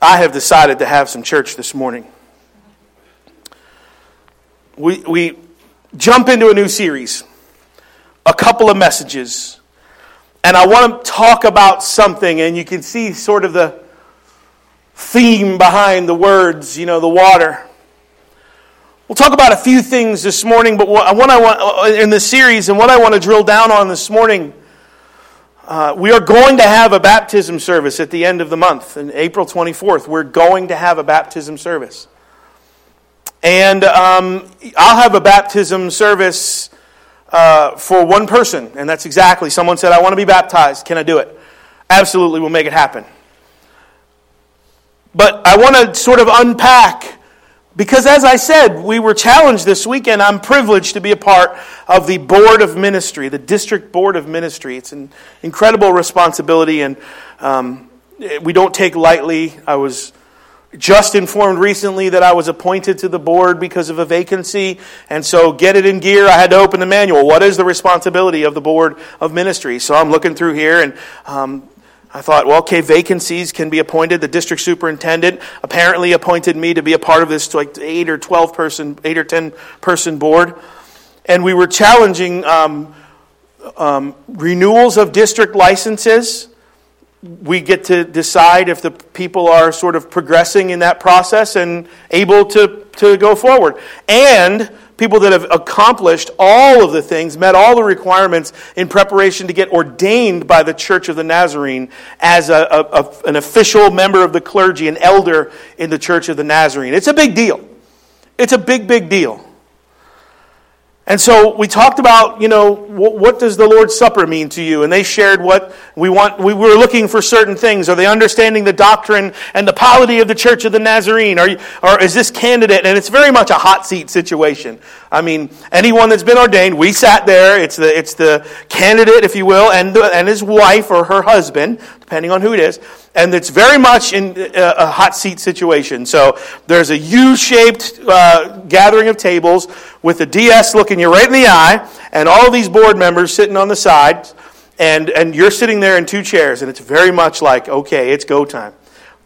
I have decided to have some church this morning. We, we jump into a new series, a couple of messages, and I want to talk about something, and you can see sort of the theme behind the words, you know, the water. We'll talk about a few things this morning, but what I want in this series, and what I want to drill down on this morning uh, we are going to have a baptism service at the end of the month, on April 24th. We're going to have a baptism service. And um, I'll have a baptism service uh, for one person, and that's exactly someone said, I want to be baptized. Can I do it? Absolutely, we'll make it happen. But I want to sort of unpack because, as I said, we were challenged this weekend. I'm privileged to be a part of the Board of Ministry, the District Board of Ministry. It's an incredible responsibility, and um, we don't take lightly. I was just informed recently that I was appointed to the board because of a vacancy, and so get it in gear. I had to open the manual. What is the responsibility of the Board of Ministry? So I'm looking through here, and um, I thought, well, okay, vacancies can be appointed. The district superintendent apparently appointed me to be a part of this like eight or 12 person, eight or 10 person board. And we were challenging um, um, renewals of district licenses. We get to decide if the people are sort of progressing in that process and able to, to go forward. And people that have accomplished all of the things, met all the requirements in preparation to get ordained by the Church of the Nazarene as a, a, a, an official member of the clergy, an elder in the Church of the Nazarene. It's a big deal. It's a big, big deal. And so we talked about, you know, what, does the Lord's Supper mean to you? And they shared what we want. We were looking for certain things. Are they understanding the doctrine and the polity of the Church of the Nazarene? Are you, or is this candidate? And it's very much a hot seat situation. I mean, anyone that's been ordained, we sat there. It's the, it's the candidate, if you will, and, the, and his wife or her husband, depending on who it is and it's very much in a hot seat situation. So there's a U-shaped uh, gathering of tables with the DS looking you right in the eye, and all these board members sitting on the side, and and you're sitting there in two chairs, and it's very much like, okay, it's go time.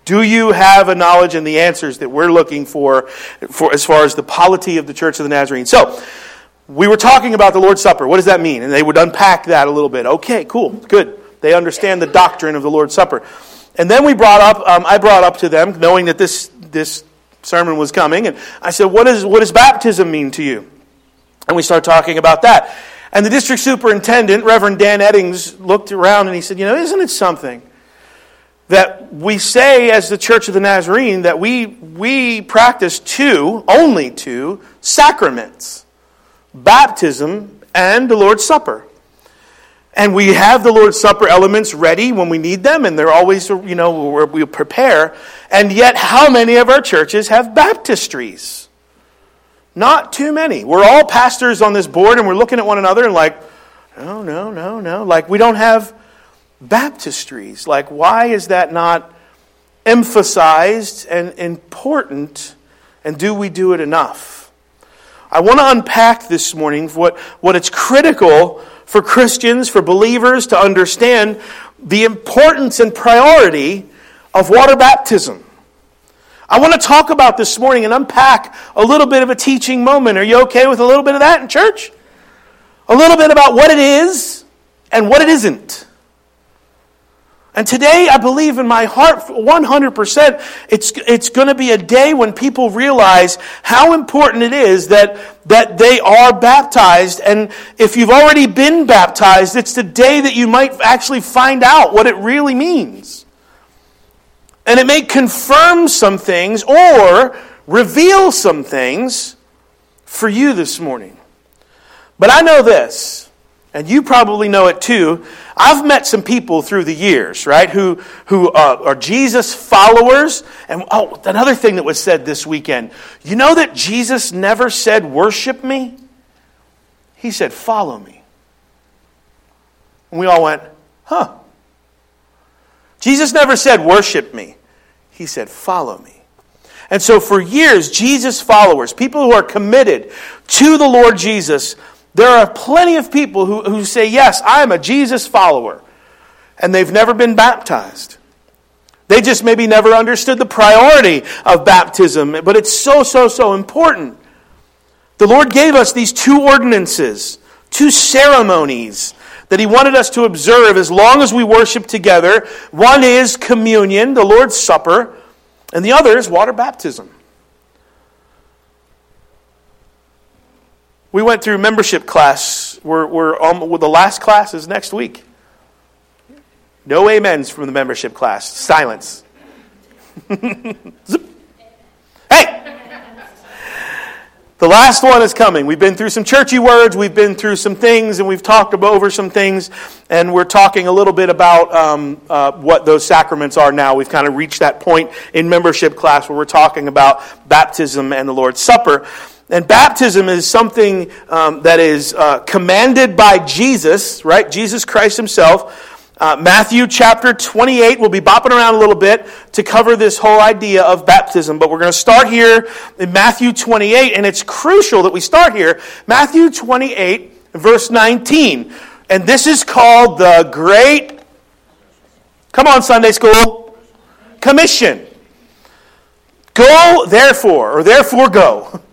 Do you have a knowledge and the answers that we're looking for, for as far as the polity of the Church of the Nazarene? So. We were talking about the Lord's Supper. What does that mean? And they would unpack that a little bit. Okay, cool, good. They understand the doctrine of the Lord's Supper. And then we brought up, um, I brought up to them, knowing that this, this sermon was coming, and I said, what, is, what does baptism mean to you? And we started talking about that. And the district superintendent, Reverend Dan Eddings, looked around and he said, You know, isn't it something that we say as the Church of the Nazarene that we, we practice two, only two, sacraments baptism and the Lord's Supper? And we have the Lord's Supper elements ready when we need them, and they're always, you know, we prepare. And yet, how many of our churches have baptistries? Not too many. We're all pastors on this board, and we're looking at one another and like, no, no, no, no. Like, we don't have baptistries. Like, why is that not emphasized and important? And do we do it enough? I want to unpack this morning what, what it's critical for Christians, for believers to understand the importance and priority of water baptism. I want to talk about this morning and unpack a little bit of a teaching moment. Are you okay with a little bit of that in church? A little bit about what it is and what it isn't. And today, I believe in my heart 100%, it's, it's going to be a day when people realize how important it is that, that they are baptized. And if you've already been baptized, it's the day that you might actually find out what it really means. And it may confirm some things or reveal some things for you this morning. But I know this and you probably know it too. I've met some people through the years, right, who, who uh, are Jesus followers. And oh, another thing that was said this weekend you know that Jesus never said, Worship me? He said, Follow me. And we all went, Huh. Jesus never said, Worship me. He said, Follow me. And so for years, Jesus followers, people who are committed to the Lord Jesus, there are plenty of people who, who say, Yes, I'm a Jesus follower, and they've never been baptized. They just maybe never understood the priority of baptism, but it's so, so, so important. The Lord gave us these two ordinances, two ceremonies that He wanted us to observe as long as we worship together. One is communion, the Lord's Supper, and the other is water baptism. We went through membership class. We're, we're um, well, the last class is next week. No amens from the membership class. Silence. hey! The last one is coming. We've been through some churchy words, we've been through some things, and we've talked over some things, and we're talking a little bit about um, uh, what those sacraments are now. We've kind of reached that point in membership class where we're talking about baptism and the Lord's Supper. And baptism is something um, that is uh, commanded by Jesus, right? Jesus Christ Himself. Uh, Matthew chapter 28, we'll be bopping around a little bit to cover this whole idea of baptism, but we're going to start here in Matthew 28, and it's crucial that we start here. Matthew 28, verse 19. And this is called the Great, come on, Sunday school, Commission. Go, therefore, or therefore go,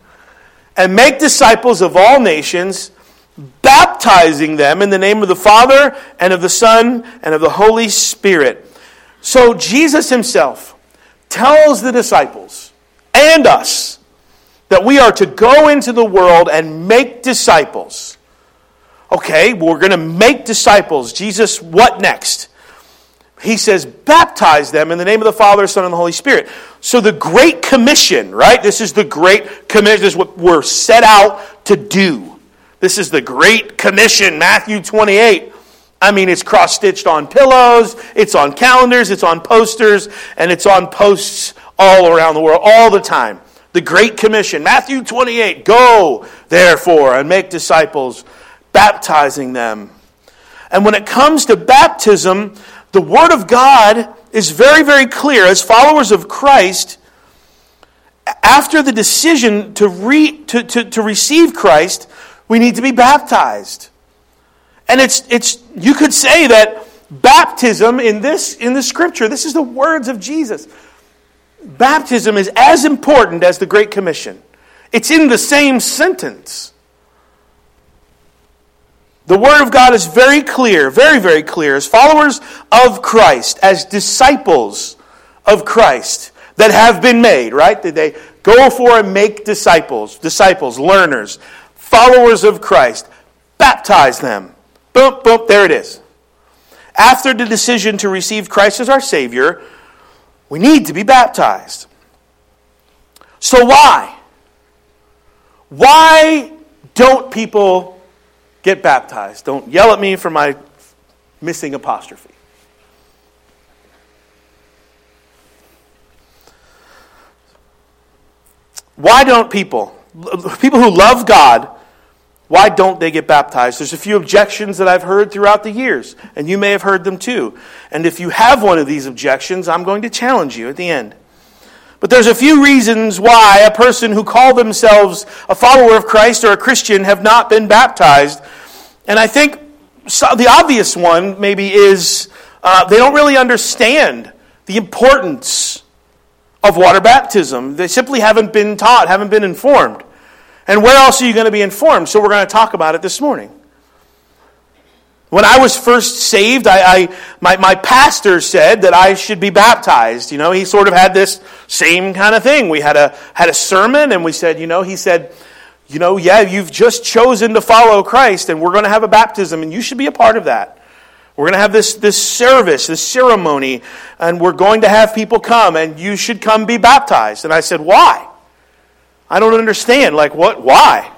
and make disciples of all nations baptizing them in the name of the Father and of the Son and of the Holy Spirit. So Jesus himself tells the disciples and us that we are to go into the world and make disciples. Okay, we're going to make disciples. Jesus, what next? He says, baptize them in the name of the Father, Son, and the Holy Spirit. So the Great Commission, right? This is the Great Commission. This is what we're set out to do. This is the Great Commission, Matthew 28. I mean, it's cross stitched on pillows, it's on calendars, it's on posters, and it's on posts all around the world all the time. The Great Commission, Matthew 28 Go, therefore, and make disciples, baptizing them. And when it comes to baptism, the Word of God is very, very clear. As followers of Christ, after the decision to, re, to, to, to receive Christ, we need to be baptized. And it's, it's, you could say that baptism in this, in the scripture, this is the words of Jesus. Baptism is as important as the Great Commission. It's in the same sentence. The Word of God is very clear, very, very clear. As followers of Christ, as disciples of Christ that have been made, right? Did they go for and make disciples, disciples, learners, followers of Christ, baptize them. Boom, boom, there it is. After the decision to receive Christ as our Savior, we need to be baptized. So, why? Why don't people get baptized? Don't yell at me for my missing apostrophe. Why don't people, people who love God, why don't they get baptized? There's a few objections that I've heard throughout the years, and you may have heard them too. And if you have one of these objections, I'm going to challenge you at the end. But there's a few reasons why a person who call themselves a follower of Christ or a Christian have not been baptized. And I think the obvious one maybe is uh, they don't really understand the importance of water baptism. They simply haven't been taught, haven't been informed. And where else are you going to be informed? So we're going to talk about it this morning. When I was first saved, I, I, my, my pastor said that I should be baptized. You know, he sort of had this same kind of thing. We had a, had a sermon, and we said, you know, he said, you know, yeah, you've just chosen to follow Christ, and we're going to have a baptism, and you should be a part of that. We're going to have this, this service, this ceremony, and we're going to have people come, and you should come be baptized. And I said, why? I don't understand. Like, what? Why?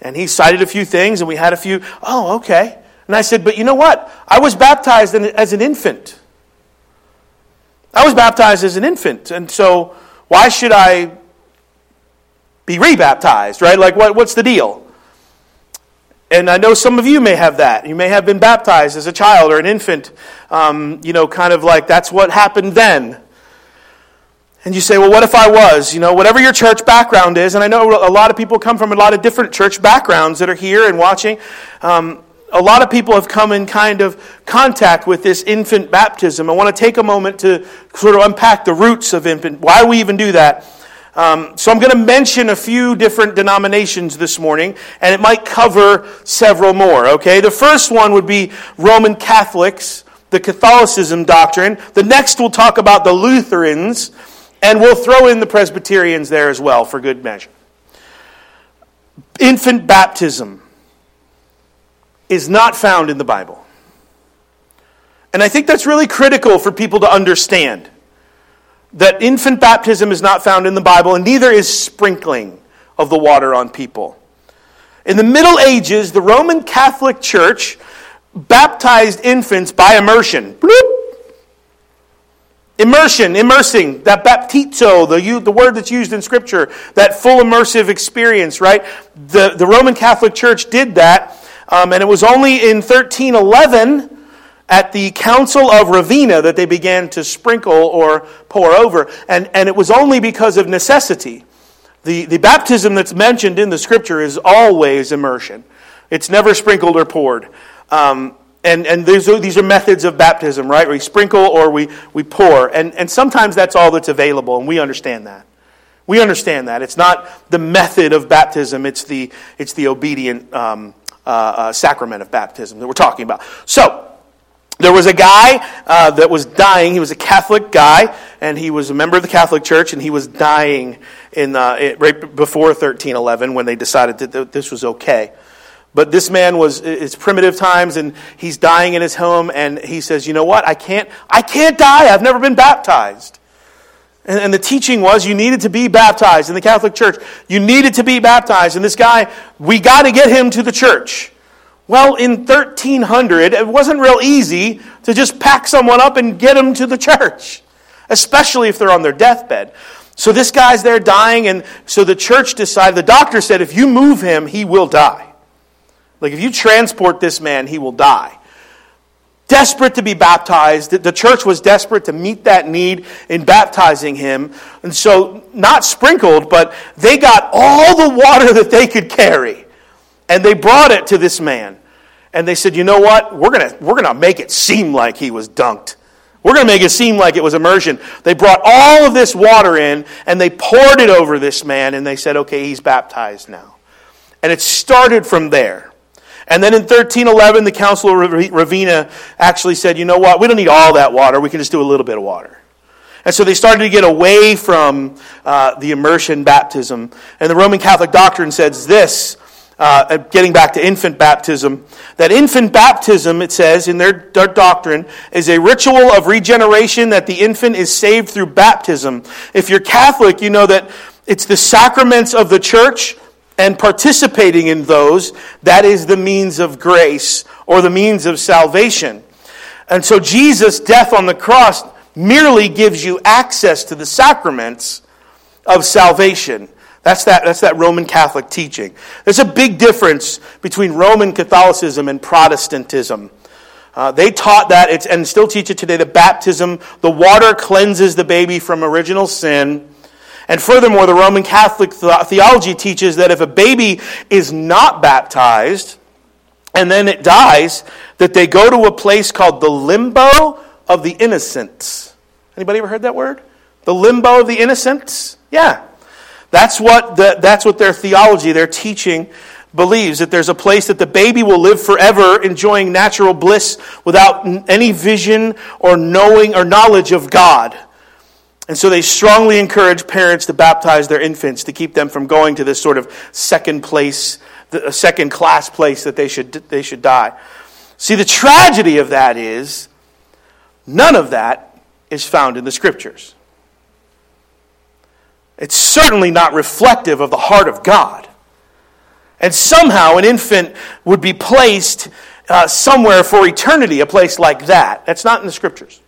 And he cited a few things, and we had a few, oh, okay. And I said, but you know what? I was baptized as an infant. I was baptized as an infant. And so, why should I be rebaptized, right? Like, what, what's the deal? And I know some of you may have that. You may have been baptized as a child or an infant, um, you know, kind of like that's what happened then. And you say, well, what if I was? You know, whatever your church background is, and I know a lot of people come from a lot of different church backgrounds that are here and watching. Um, a lot of people have come in kind of contact with this infant baptism. I want to take a moment to sort of unpack the roots of infant, why we even do that. Um, so I'm going to mention a few different denominations this morning, and it might cover several more, okay? The first one would be Roman Catholics, the Catholicism doctrine. The next we'll talk about the Lutherans, and we'll throw in the Presbyterians there as well for good measure. Infant baptism is not found in the Bible. And I think that's really critical for people to understand that infant baptism is not found in the Bible, and neither is sprinkling of the water on people. In the Middle Ages, the Roman Catholic Church baptized infants by immersion. Bloop. Immersion, immersing, that baptizo, the, the word that's used in Scripture, that full immersive experience, right? The, the Roman Catholic Church did that, um, and it was only in 1311 at the Council of Ravenna that they began to sprinkle or pour over. And, and it was only because of necessity. The, the baptism that's mentioned in the scripture is always immersion, it's never sprinkled or poured. Um, and and these are, these are methods of baptism, right? We sprinkle or we, we pour. And, and sometimes that's all that's available, and we understand that. We understand that. It's not the method of baptism, it's the, it's the obedient um, uh, uh, sacrament of baptism that we're talking about. So, there was a guy uh, that was dying. He was a Catholic guy, and he was a member of the Catholic Church, and he was dying in uh, right before 1311 when they decided that this was okay. But this man was it's primitive times, and he's dying in his home, and he says, "You know what? I can't. I can't die. I've never been baptized." And, and the teaching was you needed to be baptized in the Catholic Church. You needed to be baptized, and this guy, we got to get him to the church. Well, in 1300, it wasn't real easy to just pack someone up and get them to the church, especially if they're on their deathbed. So this guy's there dying, and so the church decided, the doctor said, if you move him, he will die. Like if you transport this man, he will die. Desperate to be baptized. The church was desperate to meet that need in baptizing him. And so, not sprinkled, but they got all the water that they could carry and they brought it to this man. And they said, you know what? We're going we're going to make it seem like he was dunked. We're going to make it seem like it was immersion. They brought all of this water in and they poured it over this man and they said, okay, he's baptized now. And it started from there. And then in 1311, the Council of Ravenna actually said, you know what? We don't need all that water. We can just do a little bit of water. And so they started to get away from uh, the immersion baptism. And the Roman Catholic doctrine says this uh, getting back to infant baptism, that infant baptism, it says in their, their doctrine, is a ritual of regeneration that the infant is saved through baptism. If you're Catholic, you know that it's the sacraments of the church and participating in those that is the means of grace or the means of salvation. And so Jesus' death on the cross merely gives you access to the sacraments of salvation. That's that, that's that Roman Catholic teaching. There's a big difference between Roman Catholicism and Protestantism. Uh, they taught that, it's, and still teach it today, that baptism, the water cleanses the baby from original sin. And furthermore, the Roman Catholic theology teaches that if a baby is not baptized and then it dies, that they go to a place called the limbo of the innocents. Anybody ever heard that word? The limbo of the innocents? Yeah. That's what, the, that's what their theology, their teaching believes that there's a place that the baby will live forever enjoying natural bliss without any vision or knowing or knowledge of God. And so they strongly encourage parents to baptize their infants to keep them from going to this sort of second place, the second class place that they should, they should die. See, the tragedy of that is none of that is found in the scriptures. It's certainly not reflective of the heart of God. And somehow an infant would be placed uh, somewhere for eternity, a place like that. That's not in the scriptures.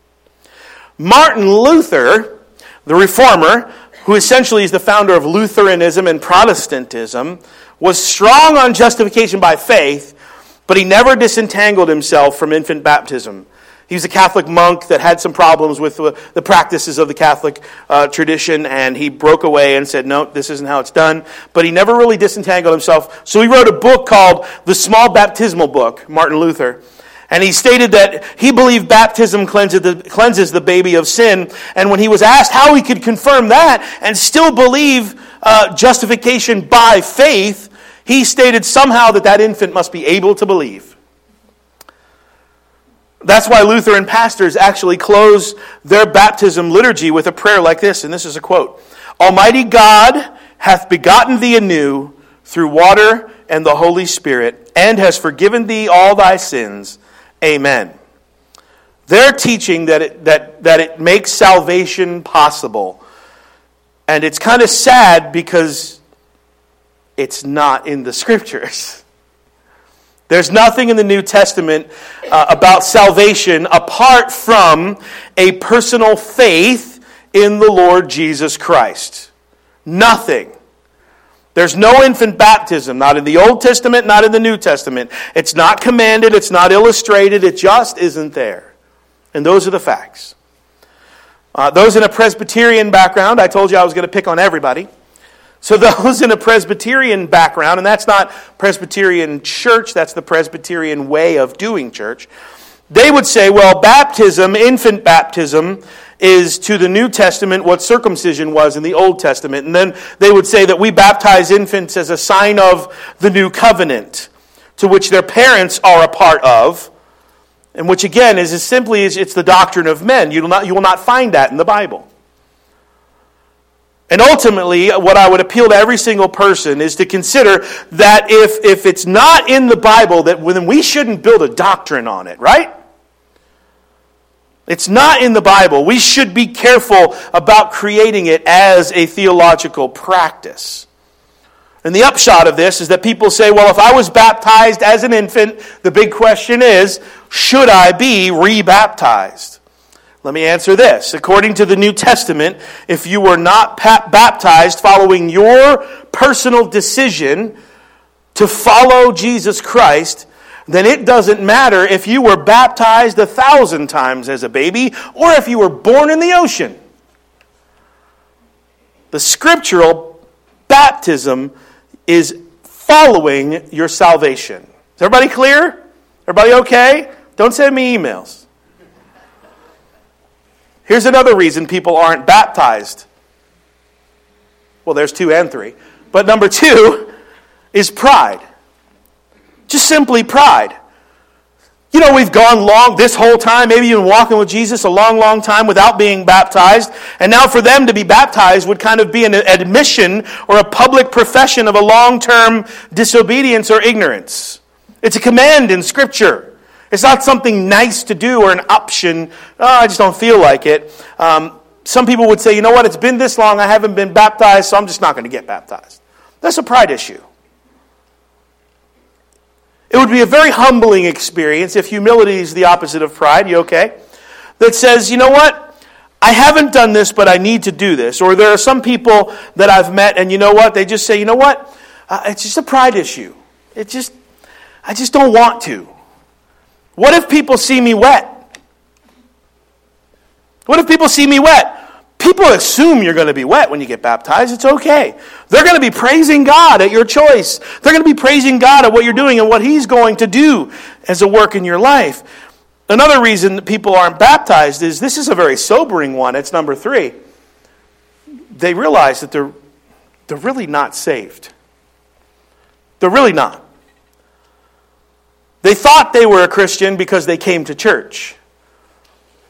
Martin Luther, the reformer, who essentially is the founder of Lutheranism and Protestantism, was strong on justification by faith, but he never disentangled himself from infant baptism. He was a Catholic monk that had some problems with the practices of the Catholic uh, tradition, and he broke away and said, No, this isn't how it's done. But he never really disentangled himself. So he wrote a book called The Small Baptismal Book, Martin Luther. And he stated that he believed baptism cleanses the, cleanses the baby of sin. And when he was asked how he could confirm that and still believe uh, justification by faith, he stated somehow that that infant must be able to believe. That's why Lutheran pastors actually close their baptism liturgy with a prayer like this, and this is a quote Almighty God hath begotten thee anew through water and the Holy Spirit, and has forgiven thee all thy sins. Amen. They're teaching that it, that, that it makes salvation possible. And it's kind of sad because it's not in the scriptures. There's nothing in the New Testament uh, about salvation apart from a personal faith in the Lord Jesus Christ. Nothing. There's no infant baptism, not in the Old Testament, not in the New Testament. It's not commanded, it's not illustrated, it just isn't there. And those are the facts. Uh, those in a Presbyterian background, I told you I was going to pick on everybody. So, those in a Presbyterian background, and that's not Presbyterian church, that's the Presbyterian way of doing church, they would say, well, baptism, infant baptism, is to the New Testament what circumcision was in the Old Testament. And then they would say that we baptize infants as a sign of the new covenant, to which their parents are a part of, and which again is as simply as it's the doctrine of men. You will not, you will not find that in the Bible. And ultimately, what I would appeal to every single person is to consider that if, if it's not in the Bible, that then we shouldn't build a doctrine on it, right? It's not in the Bible. We should be careful about creating it as a theological practice. And the upshot of this is that people say, well, if I was baptized as an infant, the big question is, should I be rebaptized? Let me answer this. According to the New Testament, if you were not baptized following your personal decision to follow Jesus Christ, then it doesn't matter if you were baptized a thousand times as a baby or if you were born in the ocean. The scriptural baptism is following your salvation. Is everybody clear? Everybody okay? Don't send me emails. Here's another reason people aren't baptized. Well, there's two and three. But number two is pride. Just simply pride. You know, we've gone long this whole time, maybe even walking with Jesus a long, long time without being baptized. And now for them to be baptized would kind of be an admission or a public profession of a long term disobedience or ignorance. It's a command in Scripture. It's not something nice to do or an option. Oh, I just don't feel like it. Um, some people would say, you know what, it's been this long, I haven't been baptized, so I'm just not going to get baptized. That's a pride issue. It would be a very humbling experience if humility is the opposite of pride. You okay? That says, you know what? I haven't done this, but I need to do this. Or there are some people that I've met, and you know what? They just say, you know what? Uh, it's just a pride issue. It just, I just don't want to. What if people see me wet? What if people see me wet? People assume you're going to be wet when you get baptized. It's okay. They're going to be praising God at your choice. They're going to be praising God at what you're doing and what He's going to do as a work in your life. Another reason that people aren't baptized is this is a very sobering one. It's number three. They realize that they're, they're really not saved. They're really not. They thought they were a Christian because they came to church.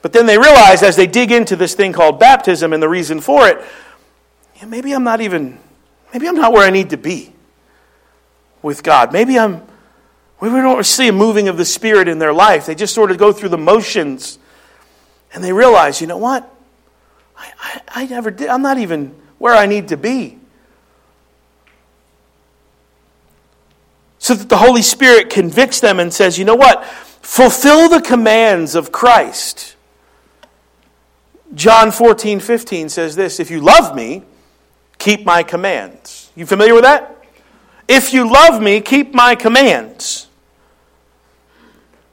But then they realize as they dig into this thing called baptism and the reason for it, yeah, maybe I'm not even, maybe I'm not where I need to be with God. Maybe I'm, we don't see a moving of the Spirit in their life. They just sort of go through the motions and they realize, you know what? I, I, I never did, I'm not even where I need to be. so that the Holy Spirit convicts them and says, you know what? Fulfill the commands of Christ. John 14, 15 says this If you love me, keep my commands. You familiar with that? If you love me, keep my commands.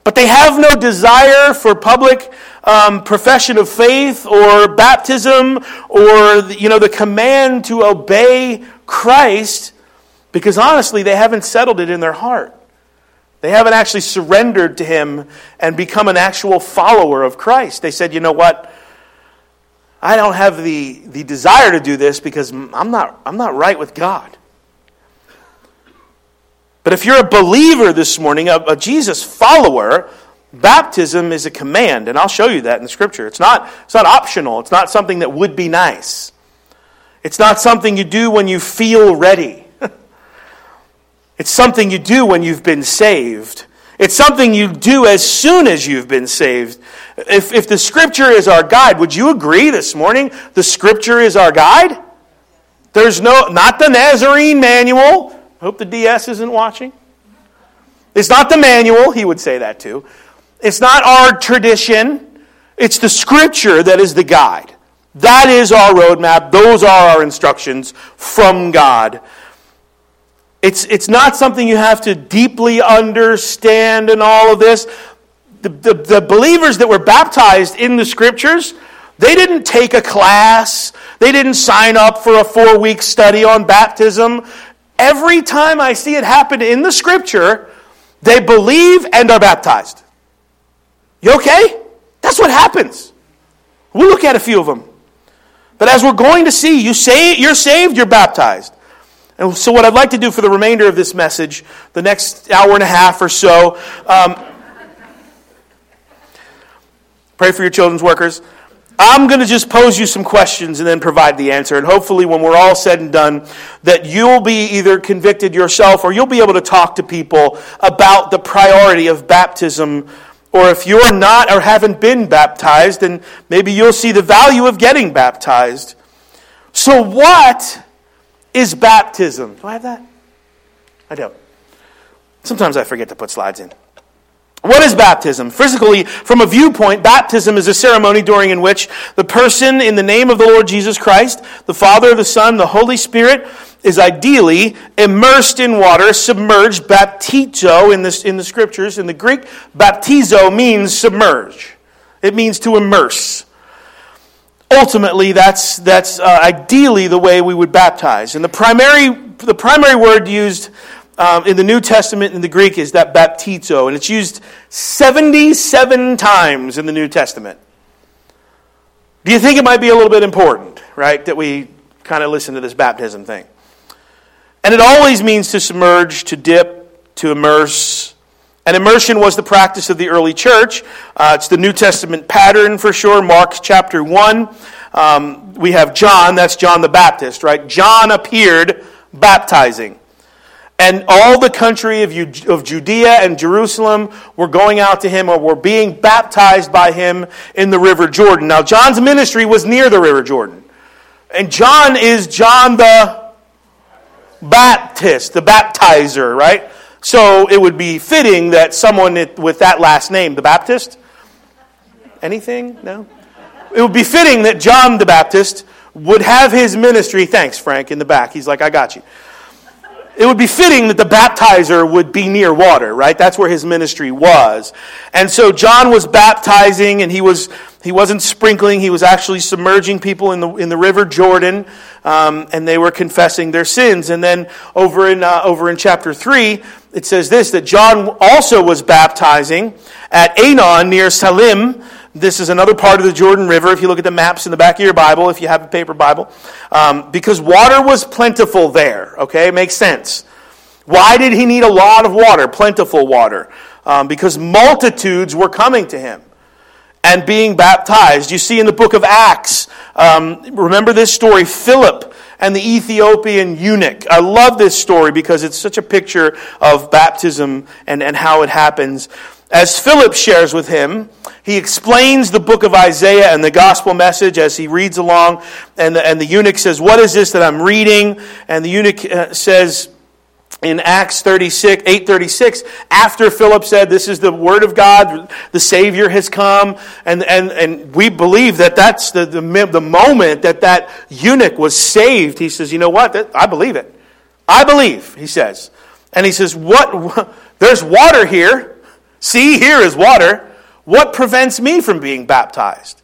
but they have no desire for public um, profession of faith or baptism or you know the command to obey Christ because honestly they haven't settled it in their heart. They haven't actually surrendered to him and become an actual follower of Christ. They said, "You know what? I don't have the, the desire to do this because I'm not, I'm not right with God. But if you're a believer this morning, a, a Jesus follower, baptism is a command, and I'll show you that in the scripture. It's not, it's not optional, it's not something that would be nice. It's not something you do when you feel ready. it's something you do when you've been saved. It's something you do as soon as you've been saved. If, if the scripture is our guide, would you agree this morning the scripture is our guide? There's no, not the Nazarene manual. I hope the DS isn't watching. It's not the manual, he would say that too. It's not our tradition. It's the scripture that is the guide. That is our roadmap. Those are our instructions from God. It's, it's not something you have to deeply understand and all of this. The, the, the, believers that were baptized in the scriptures, they didn't take a class. They didn't sign up for a four week study on baptism. Every time I see it happen in the scripture, they believe and are baptized. You okay? That's what happens. We'll look at a few of them. But as we're going to see, you say you're saved, you're baptized. And so, what I'd like to do for the remainder of this message, the next hour and a half or so, um, pray for your children's workers. I'm going to just pose you some questions and then provide the answer. And hopefully, when we're all said and done, that you'll be either convicted yourself or you'll be able to talk to people about the priority of baptism. Or if you're not or haven't been baptized, then maybe you'll see the value of getting baptized. So, what is baptism. Do I have that? I don't. Sometimes I forget to put slides in. What is baptism? Physically, from a viewpoint, baptism is a ceremony during in which the person, in the name of the Lord Jesus Christ, the Father, the Son, the Holy Spirit, is ideally immersed in water, submerged, baptizo in, this, in the scriptures. In the Greek, baptizo means submerge. It means to immerse ultimately that's, that's uh, ideally the way we would baptize. And the primary, the primary word used um, in the New Testament in the Greek is that baptizo, and it's used 77 times in the New Testament. Do you think it might be a little bit important, right, that we kind of listen to this baptism thing? And it always means to submerge, to dip, to immerse. And immersion was the practice of the early church. Uh, it's the New Testament pattern for sure. Mark chapter 1. Um, we have John, that's John the Baptist, right? John appeared baptizing. And all the country of, of Judea and Jerusalem were going out to him or were being baptized by him in the River Jordan. Now, John's ministry was near the River Jordan. And John is John the Baptist, the baptizer, right? So it would be fitting that someone with that last name, the Baptist, anything? No? It would be fitting that John the Baptist would have his ministry. Thanks, Frank, in the back. He's like, I got you. It would be fitting that the baptizer would be near water, right? That's where his ministry was. And so John was baptizing and he was he wasn't sprinkling, he was actually submerging people in the, in the river Jordan, um, and they were confessing their sins. And then over in, uh, over in chapter 3, it says this that John also was baptizing at Aenon near Salim. This is another part of the Jordan River, if you look at the maps in the back of your Bible, if you have a paper Bible, um, because water was plentiful there, okay? Makes sense. Why did he need a lot of water, plentiful water? Um, because multitudes were coming to him and being baptized. You see in the book of Acts, um, remember this story Philip and the Ethiopian eunuch. I love this story because it's such a picture of baptism and, and how it happens. As Philip shares with him, he explains the book of Isaiah and the gospel message as he reads along. And the, and the eunuch says, What is this that I'm reading? And the eunuch uh, says, in Acts 36, 836, after Philip said, This is the word of God, the Savior has come, and, and, and we believe that that's the, the, the moment that that eunuch was saved, he says, You know what? I believe it. I believe, he says. And he says, What? There's water here. See, here is water. What prevents me from being baptized?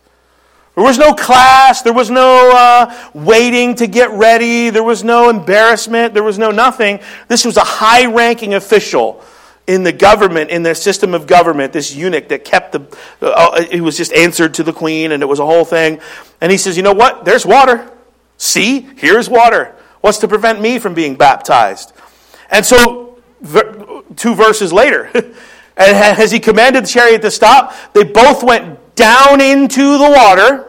There was no class. There was no uh, waiting to get ready. There was no embarrassment. There was no nothing. This was a high ranking official in the government, in the system of government, this eunuch that kept the, uh, uh, he was just answered to the queen, and it was a whole thing. And he says, You know what? There's water. See, here's water. What's to prevent me from being baptized? And so, two verses later, and as he commanded the chariot to stop, they both went down into the water.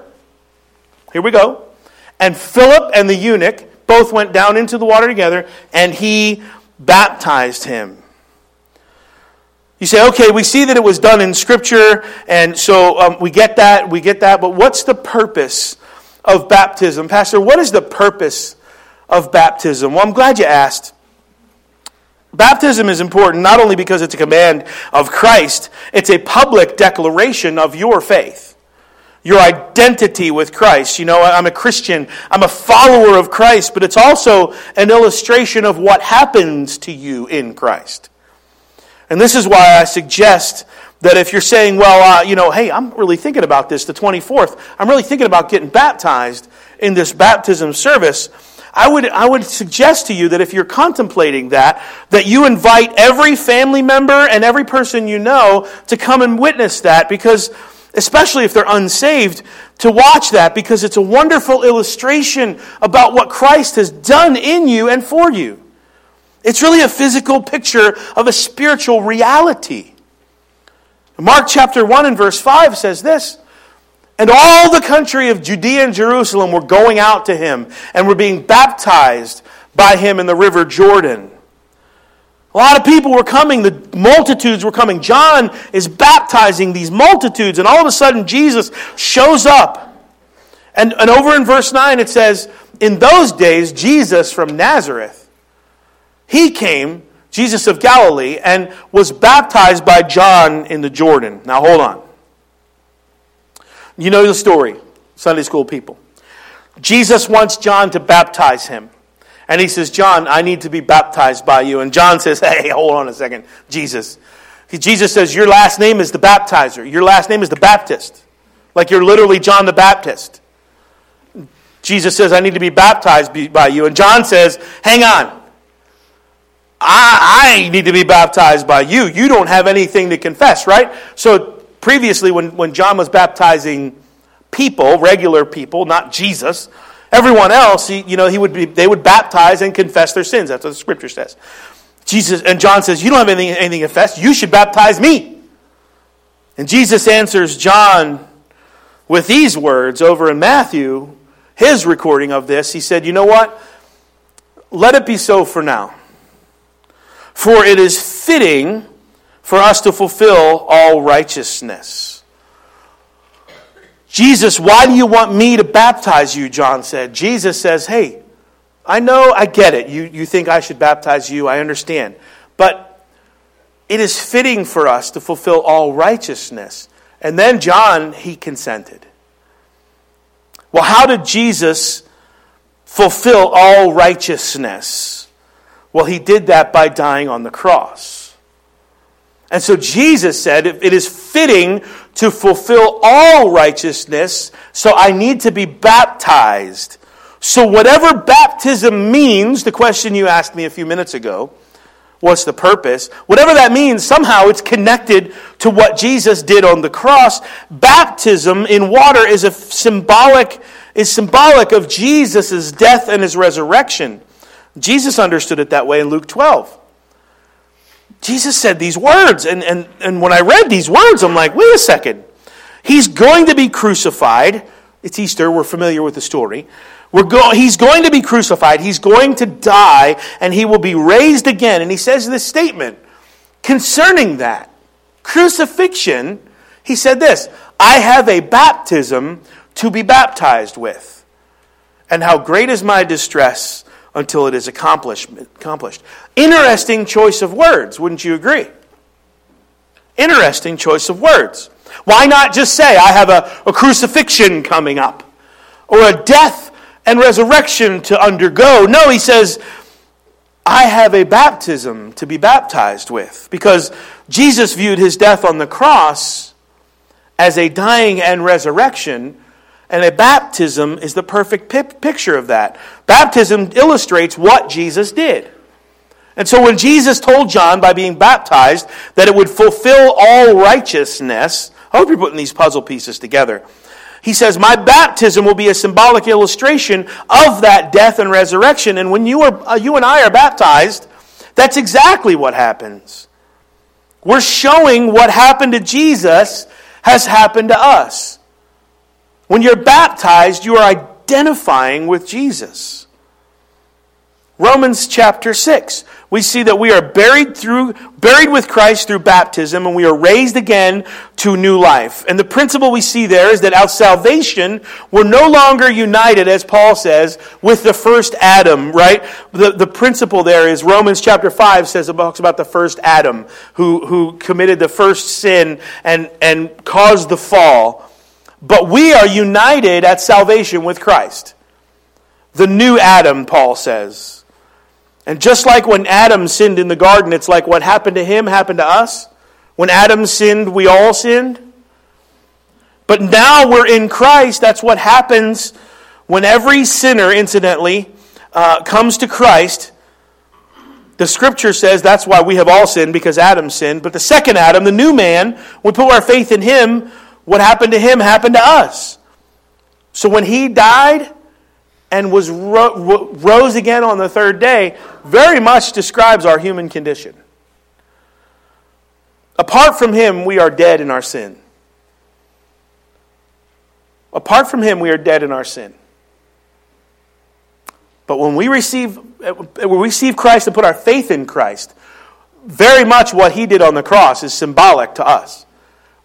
Here we go. And Philip and the eunuch both went down into the water together, and he baptized him. You say, okay, we see that it was done in Scripture, and so um, we get that, we get that, but what's the purpose of baptism? Pastor, what is the purpose of baptism? Well, I'm glad you asked. Baptism is important not only because it's a command of Christ, it's a public declaration of your faith, your identity with Christ. You know, I'm a Christian, I'm a follower of Christ, but it's also an illustration of what happens to you in Christ. And this is why I suggest that if you're saying, well, uh, you know, hey, I'm really thinking about this, the 24th, I'm really thinking about getting baptized in this baptism service, I would, I would suggest to you that if you're contemplating that, that you invite every family member and every person you know to come and witness that because, especially if they're unsaved, to watch that because it's a wonderful illustration about what Christ has done in you and for you. It's really a physical picture of a spiritual reality. Mark chapter 1 and verse 5 says this And all the country of Judea and Jerusalem were going out to him and were being baptized by him in the river Jordan. A lot of people were coming, the multitudes were coming. John is baptizing these multitudes, and all of a sudden Jesus shows up. And, and over in verse 9 it says, In those days, Jesus from Nazareth he came, Jesus of Galilee, and was baptized by John in the Jordan. Now hold on. You know the story, Sunday school people. Jesus wants John to baptize him. And he says, John, I need to be baptized by you. And John says, Hey, hold on a second, Jesus. Jesus says, Your last name is the baptizer. Your last name is the Baptist. Like you're literally John the Baptist. Jesus says, I need to be baptized by you. And John says, Hang on. I, I need to be baptized by you. You don't have anything to confess, right? So previously, when, when John was baptizing people, regular people, not Jesus, everyone else, you know, he would be, they would baptize and confess their sins. That's what the scripture says. Jesus and John says, You don't have anything, anything to confess. You should baptize me. And Jesus answers John with these words over in Matthew, his recording of this. He said, You know what? Let it be so for now. For it is fitting for us to fulfill all righteousness. Jesus, why do you want me to baptize you? John said. Jesus says, Hey, I know, I get it. You, you think I should baptize you. I understand. But it is fitting for us to fulfill all righteousness. And then John, he consented. Well, how did Jesus fulfill all righteousness? Well, he did that by dying on the cross. And so Jesus said, It is fitting to fulfill all righteousness, so I need to be baptized. So, whatever baptism means, the question you asked me a few minutes ago, what's the purpose? Whatever that means, somehow it's connected to what Jesus did on the cross. Baptism in water is a symbolic, is symbolic of Jesus' death and his resurrection. Jesus understood it that way in Luke 12. Jesus said these words, and, and, and when I read these words, I'm like, wait a second. He's going to be crucified. It's Easter, we're familiar with the story. We're go- he's going to be crucified, he's going to die, and he will be raised again. And he says this statement concerning that crucifixion. He said this I have a baptism to be baptized with. And how great is my distress until it is accomplished. Interesting choice of words, wouldn't you agree? Interesting choice of words. Why not just say, I have a, a crucifixion coming up or a death and resurrection to undergo? No, he says, I have a baptism to be baptized with. Because Jesus viewed his death on the cross as a dying and resurrection, and a baptism is the perfect picture of that. Baptism illustrates what Jesus did. And so when Jesus told John by being baptized that it would fulfill all righteousness, I hope you're putting these puzzle pieces together. He says, My baptism will be a symbolic illustration of that death and resurrection. And when you, are, uh, you and I are baptized, that's exactly what happens. We're showing what happened to Jesus has happened to us. When you're baptized, you are identifying with Jesus. Romans chapter 6 we see that we are buried through buried with Christ through baptism and we are raised again to new life. And the principle we see there is that our salvation we're no longer united as Paul says with the first Adam, right? The the principle there is Romans chapter 5 says about, talks about the first Adam who who committed the first sin and and caused the fall. But we are united at salvation with Christ. The new Adam, Paul says. And just like when Adam sinned in the garden, it's like what happened to him happened to us. When Adam sinned, we all sinned. But now we're in Christ. That's what happens when every sinner, incidentally, uh, comes to Christ. The scripture says that's why we have all sinned, because Adam sinned. But the second Adam, the new man, we put our faith in him. What happened to him happened to us. So when he died, and was ro- rose again on the third day very much describes our human condition. Apart from him, we are dead in our sin. Apart from him, we are dead in our sin. But when we receive, when we receive Christ and put our faith in Christ, very much what he did on the cross is symbolic to us.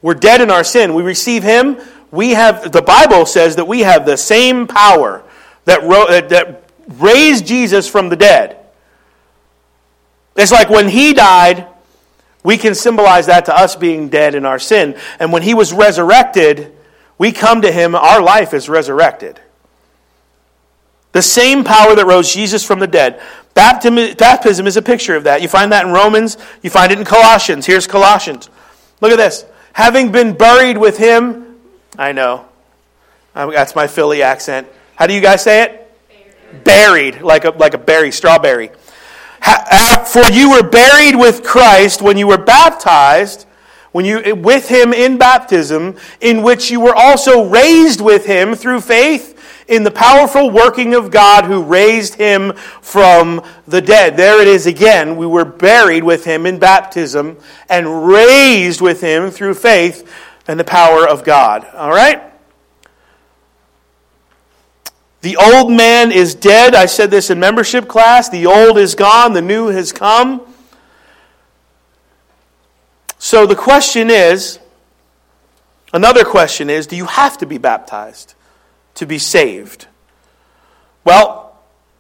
We're dead in our sin. We receive him. We have, the Bible says that we have the same power that, ro- uh, that raised Jesus from the dead. It's like when he died, we can symbolize that to us being dead in our sin. And when he was resurrected, we come to him, our life is resurrected. The same power that rose Jesus from the dead. Baptism is a picture of that. You find that in Romans, you find it in Colossians. Here's Colossians. Look at this. Having been buried with him, I know, uh, that's my Philly accent. How do you guys say it? Buried, like a, like a berry, strawberry. Uh, for you were buried with Christ when you were baptized, when you with him in baptism, in which you were also raised with him through faith in the powerful working of God who raised him from the dead. There it is again. We were buried with him in baptism and raised with him through faith and the power of God. All right? The old man is dead. I said this in membership class. The old is gone, the new has come. So the question is another question is do you have to be baptized to be saved? Well,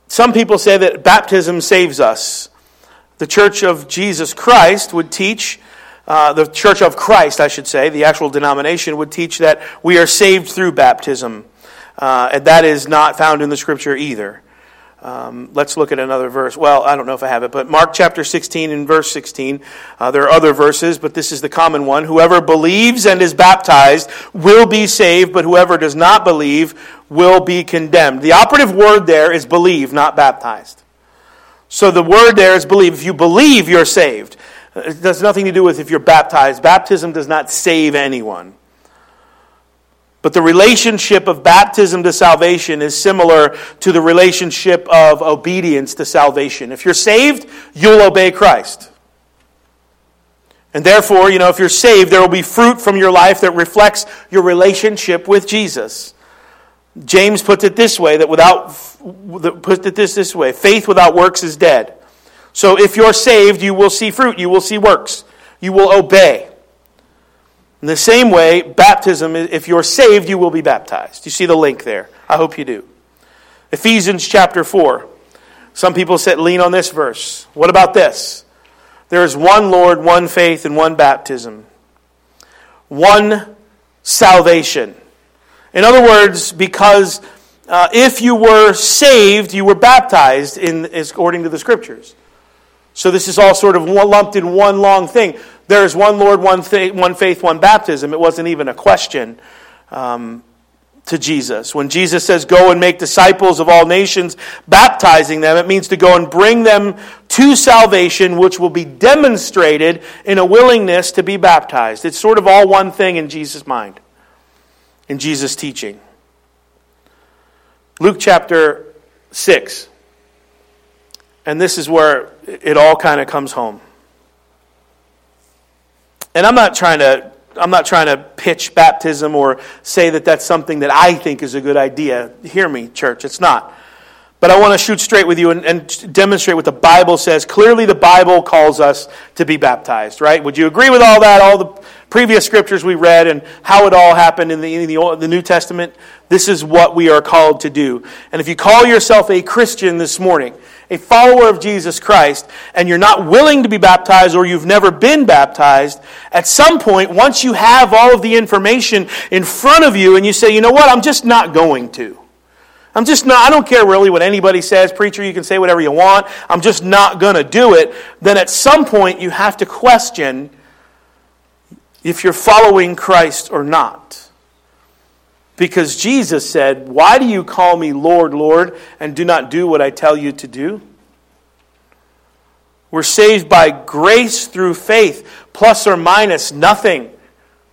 some people say that baptism saves us. The Church of Jesus Christ would teach, uh, the Church of Christ, I should say, the actual denomination would teach that we are saved through baptism. Uh, and that is not found in the scripture either. Um, let's look at another verse. Well, I don't know if I have it, but Mark chapter 16 and verse 16. Uh, there are other verses, but this is the common one. Whoever believes and is baptized will be saved, but whoever does not believe will be condemned. The operative word there is believe, not baptized. So the word there is believe. If you believe, you're saved. It has nothing to do with if you're baptized. Baptism does not save anyone. But the relationship of baptism to salvation is similar to the relationship of obedience to salvation. If you're saved, you'll obey Christ. And therefore, you know, if you're saved, there will be fruit from your life that reflects your relationship with Jesus. James puts it this way that without put it this this way, faith without works is dead. So if you're saved, you will see fruit, you will see works. You will obey. In the same way, baptism, if you're saved, you will be baptized. You see the link there. I hope you do. Ephesians chapter 4. Some people said, lean on this verse. What about this? There is one Lord, one faith, and one baptism. One salvation. In other words, because uh, if you were saved, you were baptized in, according to the scriptures. So this is all sort of lumped in one long thing. There is one Lord, one, th- one faith, one baptism. It wasn't even a question um, to Jesus. When Jesus says, Go and make disciples of all nations, baptizing them, it means to go and bring them to salvation, which will be demonstrated in a willingness to be baptized. It's sort of all one thing in Jesus' mind, in Jesus' teaching. Luke chapter 6. And this is where it all kind of comes home. And I'm not trying to I'm not trying to pitch baptism or say that that's something that I think is a good idea. Hear me, church, it's not. But I want to shoot straight with you and, and, demonstrate what the Bible says. Clearly, the Bible calls us to be baptized, right? Would you agree with all that? All the previous scriptures we read and how it all happened in the, in the, the New Testament? This is what we are called to do. And if you call yourself a Christian this morning, a follower of Jesus Christ, and you're not willing to be baptized or you've never been baptized, at some point, once you have all of the information in front of you and you say, you know what, I'm just not going to. I'm just not, I don't care really what anybody says. Preacher, you can say whatever you want. I'm just not going to do it. Then at some point, you have to question if you're following Christ or not. Because Jesus said, Why do you call me Lord, Lord, and do not do what I tell you to do? We're saved by grace through faith, plus or minus nothing.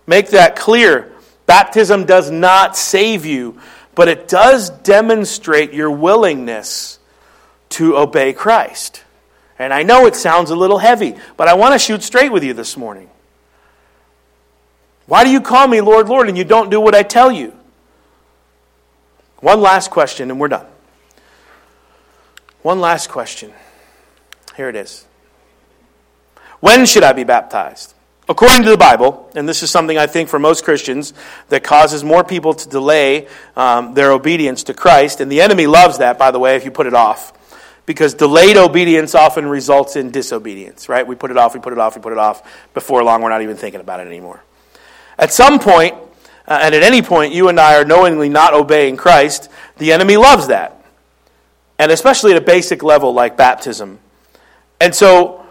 Make that clear. Baptism does not save you, but it does demonstrate your willingness to obey Christ. And I know it sounds a little heavy, but I want to shoot straight with you this morning. Why do you call me Lord, Lord, and you don't do what I tell you? One last question, and we're done. One last question. Here it is. When should I be baptized? According to the Bible, and this is something I think for most Christians that causes more people to delay um, their obedience to Christ, and the enemy loves that, by the way, if you put it off. Because delayed obedience often results in disobedience, right? We put it off, we put it off, we put it off. Before long, we're not even thinking about it anymore. At some point, uh, and at any point you and I are knowingly not obeying Christ, the enemy loves that. And especially at a basic level like baptism. And so,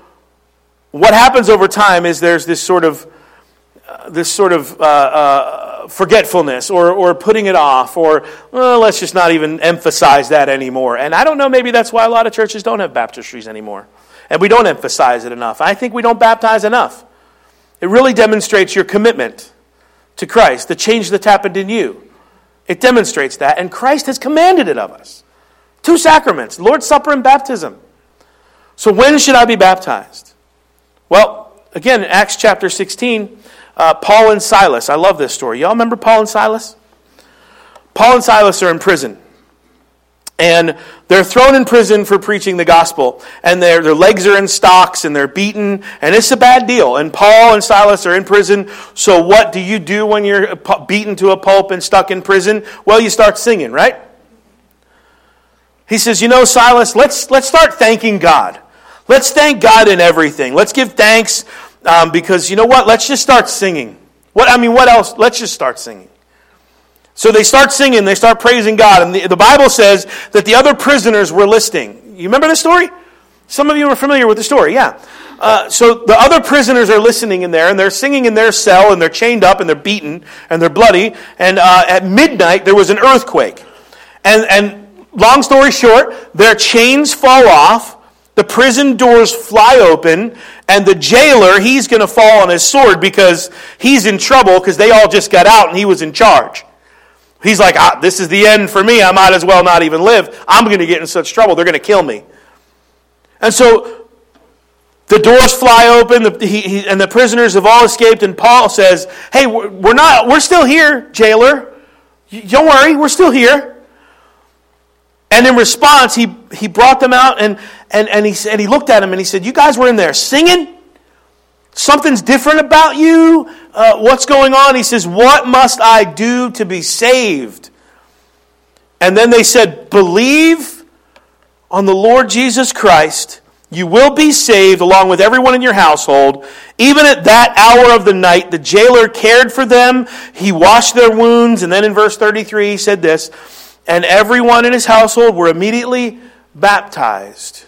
what happens over time is there's this sort of uh, this sort of uh, uh, forgetfulness or, or putting it off or well, let's just not even emphasize that anymore. And I don't know, maybe that's why a lot of churches don't have baptistries anymore. And we don't emphasize it enough. I think we don't baptize enough. It really demonstrates your commitment to Christ, the change that's happened in you. It demonstrates that, and Christ has commanded it of us. Two sacraments Lord's Supper and baptism. So, when should I be baptized? Well, again, in Acts chapter 16, uh, Paul and Silas. I love this story. Y'all remember Paul and Silas? Paul and Silas are in prison. And they're thrown in prison for preaching the gospel. And their, their legs are in stocks and they're beaten. And it's a bad deal. And Paul and Silas are in prison. So, what do you do when you're beaten to a pulp and stuck in prison? Well, you start singing, right? He says, You know, Silas, let's, let's start thanking God. Let's thank God in everything. Let's give thanks um, because, you know what? Let's just start singing. What, I mean, what else? Let's just start singing. So they start singing, they start praising God. And the, the Bible says that the other prisoners were listening. You remember this story? Some of you are familiar with the story, yeah. Uh, so the other prisoners are listening in there, and they're singing in their cell, and they're chained up, and they're beaten, and they're bloody. And uh, at midnight, there was an earthquake. And, and long story short, their chains fall off, the prison doors fly open, and the jailer, he's going to fall on his sword because he's in trouble because they all just got out and he was in charge. He's like, ah, this is the end for me. I might as well not even live. I'm going to get in such trouble. They're going to kill me. And so the doors fly open, the, he, he, and the prisoners have all escaped. And Paul says, "Hey, we're not. We're still here, jailer. Don't worry, we're still here." And in response, he, he brought them out and, and, and, he, and he looked at him and he said, You guys were in there singing? Something's different about you? Uh, what's going on? He says, What must I do to be saved? And then they said, Believe on the Lord Jesus Christ. You will be saved along with everyone in your household. Even at that hour of the night, the jailer cared for them. He washed their wounds. And then in verse 33, he said this And everyone in his household were immediately baptized.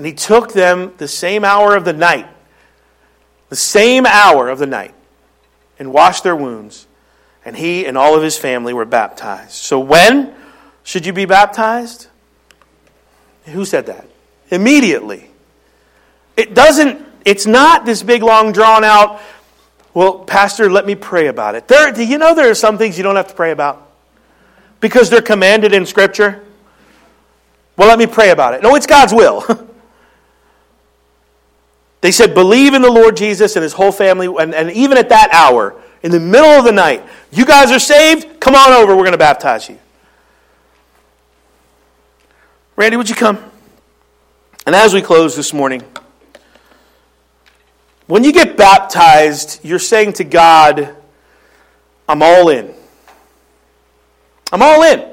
And he took them the same hour of the night the same hour of the night, and washed their wounds, and he and all of his family were baptized. So when should you be baptized? Who said that? Immediately. It doesn't, it's not this big, long, drawn out, well, Pastor, let me pray about it. There, do you know there are some things you don't have to pray about? Because they're commanded in Scripture? Well, let me pray about it. No, it's God's will. they said, believe in the Lord Jesus and his whole family, and, and even at that hour, in the middle of the night, you guys are saved? Come on over, we're going to baptize you. Randy, would you come? And as we close this morning, when you get baptized, you're saying to God, I'm all in. I'm all in.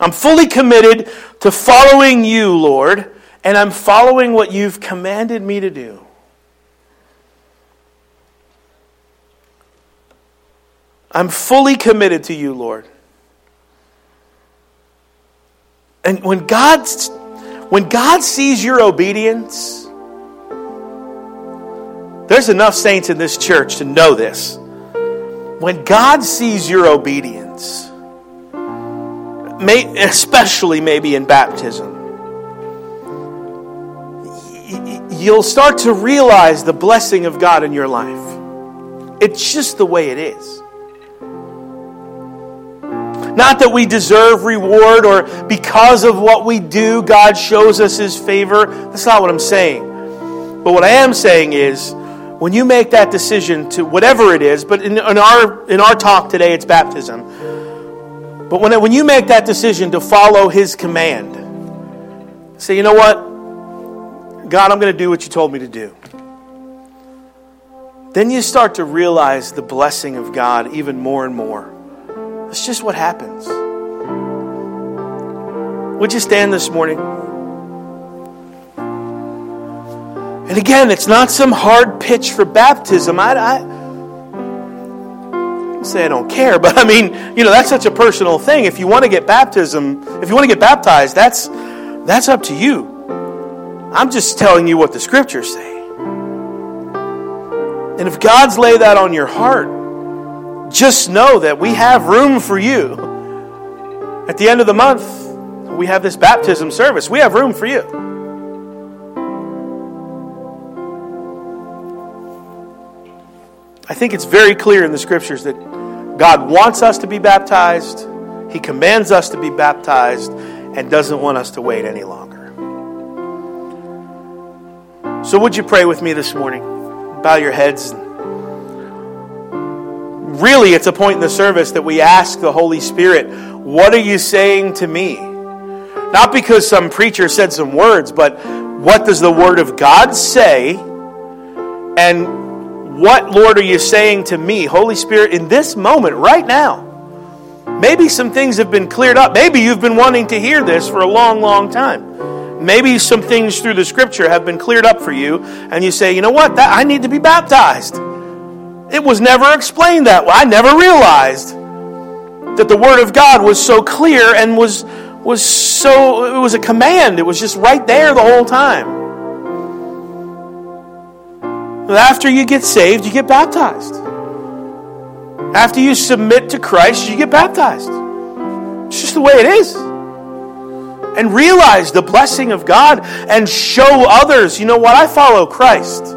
I'm fully committed to following you, Lord, and I'm following what you've commanded me to do. I'm fully committed to you, Lord. And when God, when God sees your obedience, there's enough saints in this church to know this. When God sees your obedience, especially maybe in baptism, you'll start to realize the blessing of God in your life. It's just the way it is. Not that we deserve reward or because of what we do, God shows us His favor. That's not what I'm saying. But what I am saying is, when you make that decision to whatever it is, but in, in, our, in our talk today, it's baptism. But when, when you make that decision to follow His command, say, you know what? God, I'm going to do what you told me to do. Then you start to realize the blessing of God even more and more. That's just what happens. Would you stand this morning? And again, it's not some hard pitch for baptism. I, I say I don't care, but I mean, you know, that's such a personal thing. If you want to get baptism, if you want to get baptized, that's that's up to you. I'm just telling you what the scriptures say. And if God's laid that on your heart, just know that we have room for you. At the end of the month, we have this baptism service. We have room for you. I think it's very clear in the scriptures that God wants us to be baptized, He commands us to be baptized, and doesn't want us to wait any longer. So, would you pray with me this morning? Bow your heads really, it's a point in the service that we ask the Holy Spirit, What are you saying to me? Not because some preacher said some words, but what does the Word of God say? And what, Lord, are you saying to me, Holy Spirit, in this moment, right now? Maybe some things have been cleared up. Maybe you've been wanting to hear this for a long, long time. Maybe some things through the scripture have been cleared up for you, and you say, you know what, that, I need to be baptized. It was never explained that way. I never realized that the Word of God was so clear and was, was so, it was a command. It was just right there the whole time. After you get saved, you get baptized. After you submit to Christ, you get baptized. It's just the way it is. And realize the blessing of God and show others, you know what? I follow Christ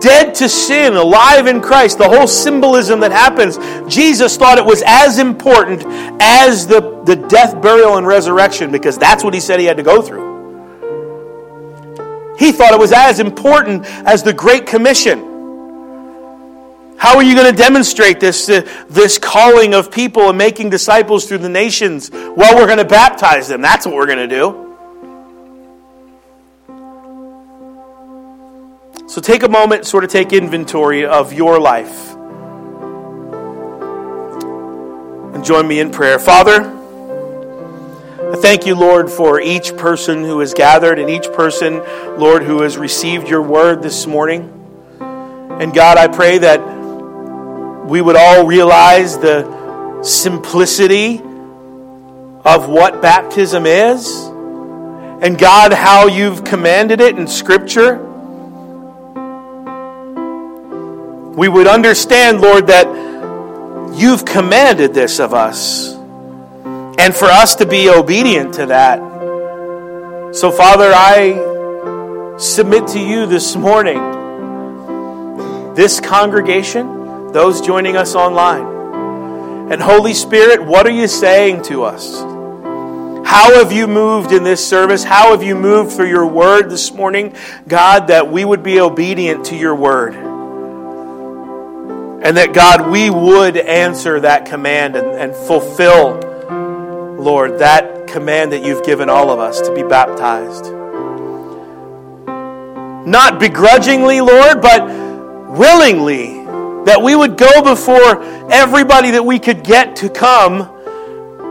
dead to sin, alive in Christ, the whole symbolism that happens, Jesus thought it was as important as the, the death, burial, and resurrection because that's what he said he had to go through. He thought it was as important as the Great Commission. How are you going to demonstrate this, uh, this calling of people and making disciples through the nations? Well, we're going to baptize them. That's what we're going to do. So take a moment, sort of take inventory of your life. And join me in prayer. Father, I thank you, Lord, for each person who has gathered and each person, Lord, who has received your word this morning. And God, I pray that we would all realize the simplicity of what baptism is. And God, how you've commanded it in Scripture we would understand, Lord, that you've commanded this of us, and for us to be obedient to that. So, Father, I submit to you this morning, this congregation, those joining us online. And Holy Spirit, what are you saying to us? How have you moved in this service? How have you moved through your word this morning, God, that we would be obedient to your word? And that, God, we would answer that command and, and fulfill, Lord, that command that you've given all of us to be baptized. Not begrudgingly, Lord, but willingly. That we would go before everybody that we could get to come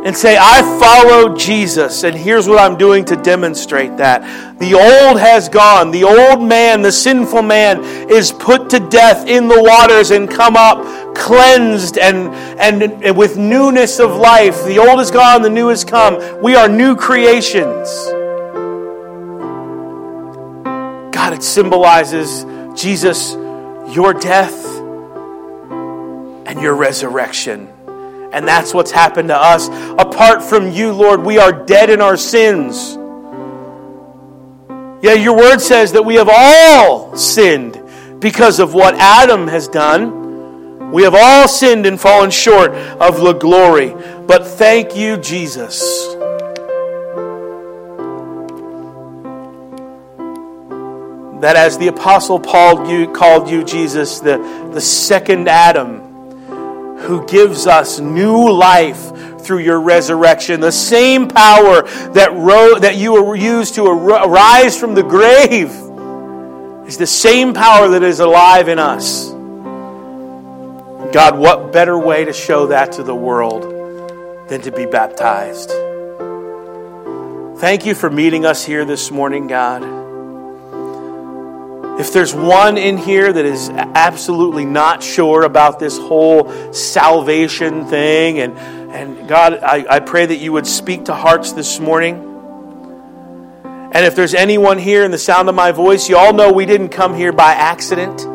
and say, I follow Jesus, and here's what I'm doing to demonstrate that. The old has gone. The old man, the sinful man, is put to death in the waters and come up cleansed and, and, and with newness of life. The old is gone, the new has come. We are new creations. God, it symbolizes Jesus, your death and your resurrection. And that's what's happened to us. Apart from you, Lord, we are dead in our sins. Yeah, your word says that we have all sinned because of what Adam has done. We have all sinned and fallen short of the glory. But thank you, Jesus. That as the Apostle Paul called you, Jesus, the, the second Adam who gives us new life through your resurrection. The same power that, ro- that you used to arise from the grave is the same power that is alive in us. God, what better way to show that to the world than to be baptized? Thank you for meeting us here this morning, God. If there's one in here that is absolutely not sure about this whole salvation thing, and, and God, I, I pray that you would speak to hearts this morning. And if there's anyone here in the sound of my voice, you all know we didn't come here by accident.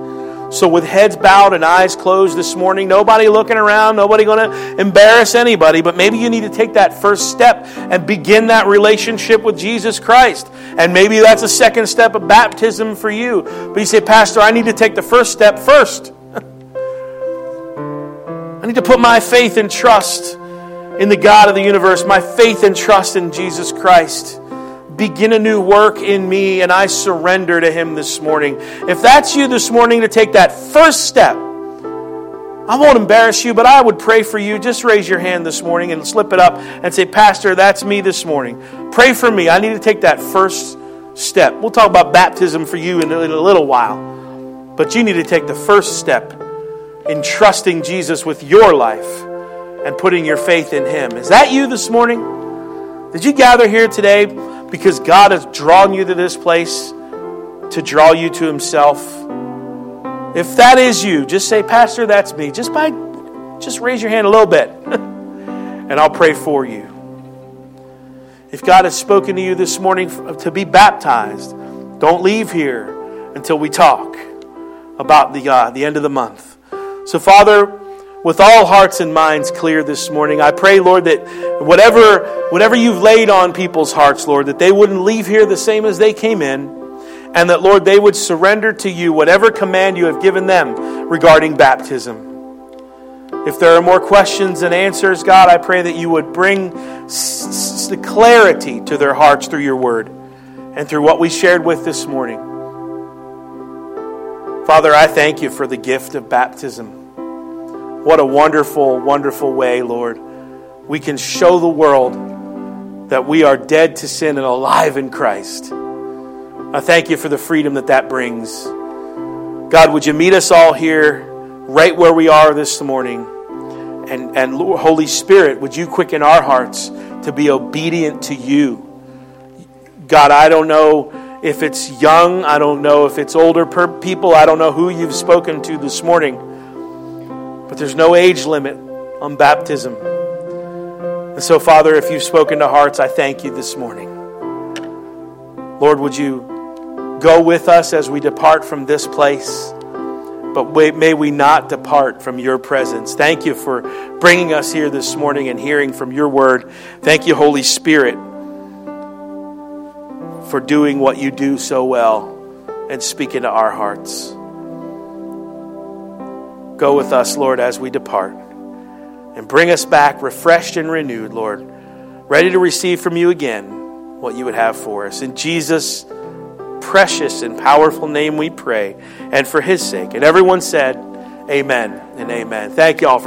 So, with heads bowed and eyes closed this morning, nobody looking around, nobody going to embarrass anybody, but maybe you need to take that first step and begin that relationship with Jesus Christ. And maybe that's a second step of baptism for you. But you say, Pastor, I need to take the first step first. I need to put my faith and trust in the God of the universe, my faith and trust in Jesus Christ begin a new work in me and I surrender to Him this morning. If that's you this morning to take that first step, I won't embarrass you, but I would pray for you. Just raise your hand this morning and slip it up and say, Pastor, that's me this morning. Pray for me. I need to take that first step. We'll talk about baptism for you in a, little while. But you need to take the first step in trusting Jesus with your life and putting your faith in Him. Is that you this morning? Did you gather here today because God has drawn you to this place to draw you to Himself. If that is you, just say, Pastor, that's me. Just by just raise your hand a little bit. and I'll pray for you. If God has spoken to you this morning to be baptized, don't leave here until we talk about the, uh, the end of the month. So, Father, with all hearts and minds clear this morning. I pray, Lord, that whatever, whatever you've laid on people's hearts, Lord, that they wouldn't leave here the same as they came in, and that, Lord, they would surrender to you whatever command you have given them regarding baptism. If there are more questions than answers, God, I pray that you would bring the clarity to their hearts through your word and through what we shared with this morning. Father, I thank you for the gift of baptism. What a wonderful, wonderful way, Lord. We can show the world that we are dead to sin and alive in Christ. I thank you for the freedom that that brings. God, would you meet us all here right where we are this morning? And, and Holy Spirit, would you quicken our hearts to be obedient to you? God, I don't know if it's young, I don't know if it's older people, I don't know who you've spoken to this morning. But there's no age limit on baptism. And so, Father, if you've spoken to hearts, I thank you this morning. Lord, would you go with us as we depart from this place? but may we not depart from your presence. Thank you for bringing us here this morning and hearing from your word. Thank you, Holy Spirit, for doing what you do so well and speaking to our hearts. Go with us, Lord, as we depart. And bring us back refreshed and renewed, Lord, ready to receive from you again what you would have for us. In Jesus' precious and powerful name we pray, and for his sake. And everyone said, Amen and amen. Thank you all for